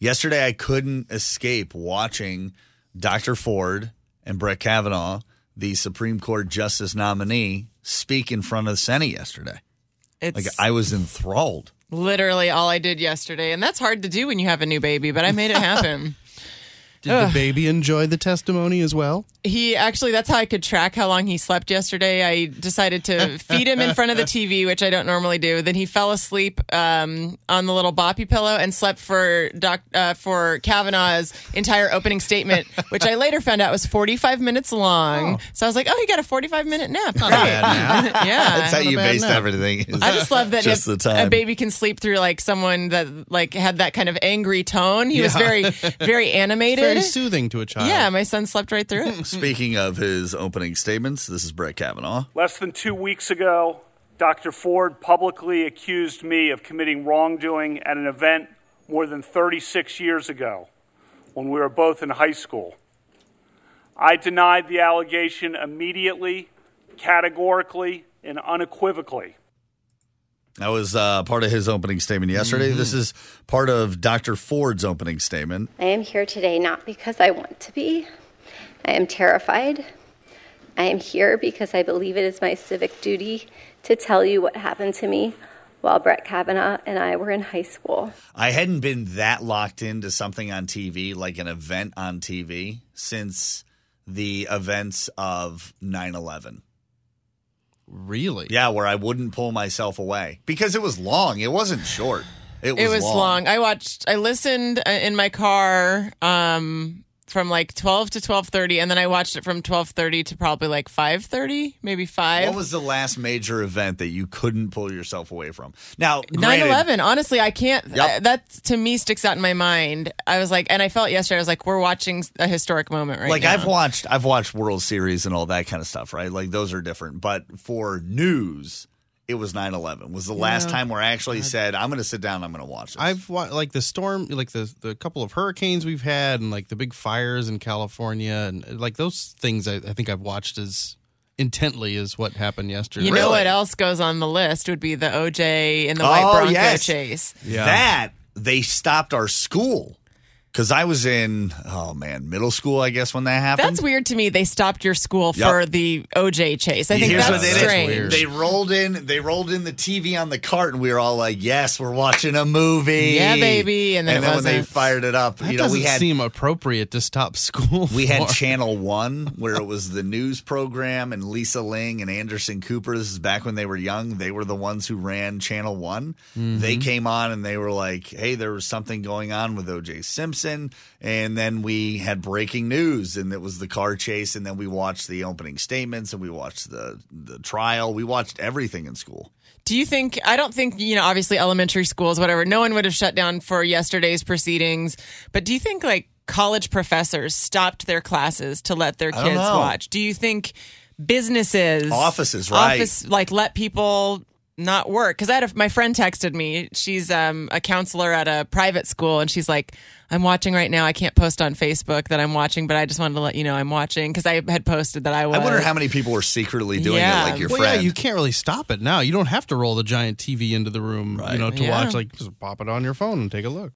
Yesterday, I couldn't escape watching Dr. Ford and Brett Kavanaugh, the Supreme Court Justice nominee, speak in front of the Senate yesterday. It's Like, I was enthralled. literally all I did yesterday, and that's hard to do when you have a new baby. But I made it happen. Did the baby enjoy the testimony as well? He actually, that's how I could track how long he slept yesterday. I decided to feed him in front of the TV, which I don't normally do. Then he fell asleep um, on the little boppy pillow and slept for doc, uh, for Kavanaugh's entire opening statement, which I later found out was 45 minutes long. So I was like, oh, he got a 45 minute nap. Great. bad yeah. That's how you a bad based nap. everything. is I just love that just if the time. a baby can sleep through like someone that like had that kind of angry tone. He was very, very animated. Very soothing to a child. yeah, my son slept right through it. Speaking of his opening statements, this is Brett Kavanaugh. Less than two weeks ago, Dr. Ford publicly accused me of committing wrongdoing at an event more than 36 years ago when we were both in high school. I denied the allegation immediately, categorically, and unequivocally. That was uh, part of his opening statement yesterday. This is part of Dr. Ford's opening statement. I am here today not because I want to be. I am terrified. I am here because I believe it is my civic duty to tell you what happened to me while Brett Kavanaugh and I were in high school. I hadn't been that locked into something on TV, like an event on TV, since the events of 9 11. Really? Yeah, where I wouldn't pull myself away because it was long. It wasn't short. It was, It was long. I watched. I listened uh, in my car um, from like twelve to twelve thirty, and then I watched it from twelve thirty to probably like five thirty, maybe five. What was the last major event that you couldn't pull yourself away from? Now, 9-11 Honestly, I can't. Yep. uh, that to me sticks out in my mind. I was like, and I felt yesterday, I was like, we're watching a historic moment right like now. I've watched I've watched World Series and all that kind of stuff, right? Like those are different. But for news, it was 9/11. Was the last time where I actually said I'm going to sit down, I'm going to watch this. I've wa- like the storm, like the the couple of hurricanes we've had, and like the big fires in California, and uh, like those things. I, I think I've watched as intently as what happened yesterday. You know Really? what else goes on the list would be the OJ and the oh, white Oh, Bronco yes. chase. Yeah. That they stopped our school cuz I was in oh man, middle school I guess when that happened. That's weird to me. They stopped your school Yep. for the OJ chase. I think Here's that's what they did. strange. They rolled in. They rolled in the TV on the cart, and we were all like, "Yes, we're watching a movie." Yeah, baby. And then it when they fired it up, That you know, doesn't we had seem appropriate to stop school. We had. Channel One, where it was the news program, and Lisa Ling and Anderson Cooper. This is back when they were young. They were the ones who ran Channel One. They mm-hmm. came on and they were like, "Hey, there was something going on with O.J. Simpson," and then we had breaking news, and it was the car chase, and then we watched the opening statements, and we watched the the trial. We watched everything in school. Do you think? I don't think you know. Obviously, elementary schools, whatever. No one would have shut down for yesterday's proceedings. But do you think like college professors stopped their classes to let their kids watch? Do you think businesses, Offices, right. office like let people not work? Because I had a, my friend texted me. She's um, a counselor at a private school, and she's like, "I'm watching right now. I can't post on Facebook that I'm watching, but I just wanted to let you know I'm watching because I had posted that I was." I wonder how many people were secretly doing Yeah. it, like your Well, friend. yeah, you can't really stop it now. You don't have to roll the giant TV into the room, Right. you know, to Yeah. watch. Like, just pop it on your phone and take a look.